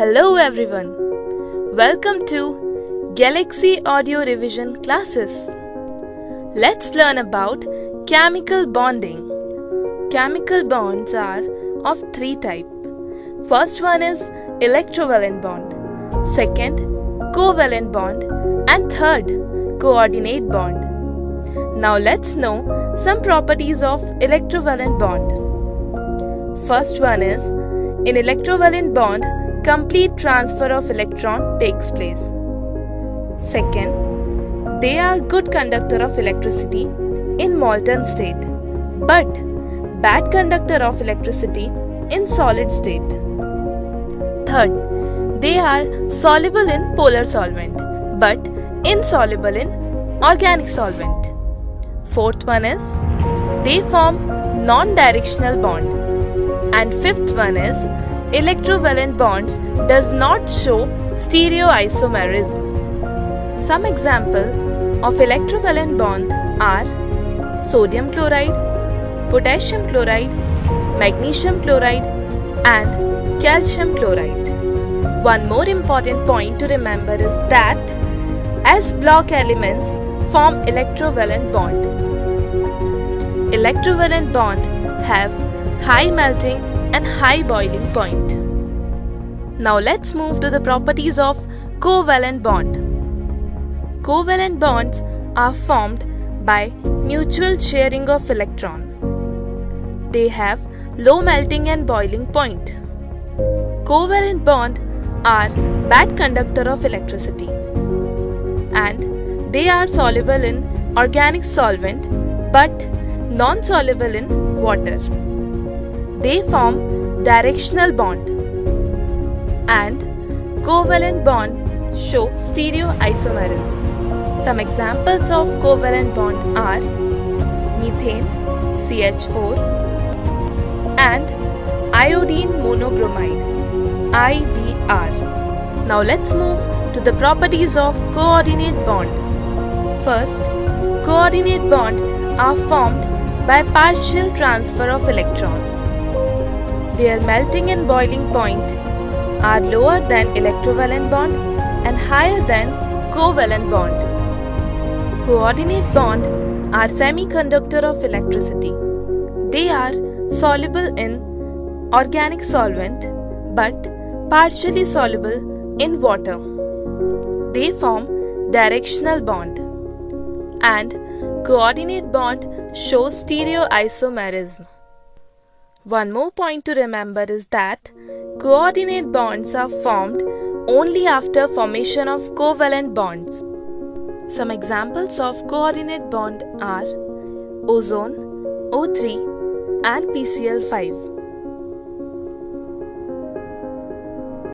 Hello everyone. Welcome to Galaxy Audio Revision classes. Let's learn about chemical bonding. Chemical bonds are of three types. First one is electrovalent bond, second covalent bond and third coordinate bond. Now let's know some properties of electrovalent bond. First one is in electrovalent bond complete transfer of electron takes place. Second, they are good conductor of electricity in molten state but bad conductor of electricity in solid state. Third, they are soluble in polar solvent but insoluble in organic solvent. Fourth one is they form non-directional bond. And fifth one is electrovalent bonds does not show stereoisomerism. Some example of electrovalent bond are sodium chloride, potassium chloride, magnesium chloride and calcium chloride. One more important point to remember is that S block elements form electrovalent bond. Electrovalent bond have high melting and high boiling point. Now let's move to the properties of covalent bond. Covalent bonds are formed by mutual sharing of electron. They have low melting and boiling point. Covalent bond are bad conductor of electricity and they are soluble in organic solvent but non-soluble in water. They form directional bond and covalent bond show stereoisomerism. Some examples of covalent bond are methane CH4 and iodine monobromide IBR. Now let's move to the properties of coordinate bond. First, coordinate bond are formed by partial transfer of electron. Their melting and boiling point are lower than electrovalent bond and higher than covalent bond. Coordinate bond are semiconductor of electricity. They are soluble in organic solvent but partially soluble in water. They form directional bond and coordinate bond shows stereoisomerism. One more point to remember is that coordinate bonds are formed only after formation of covalent bonds. Some examples of coordinate bond are ozone, O3 and PCl5.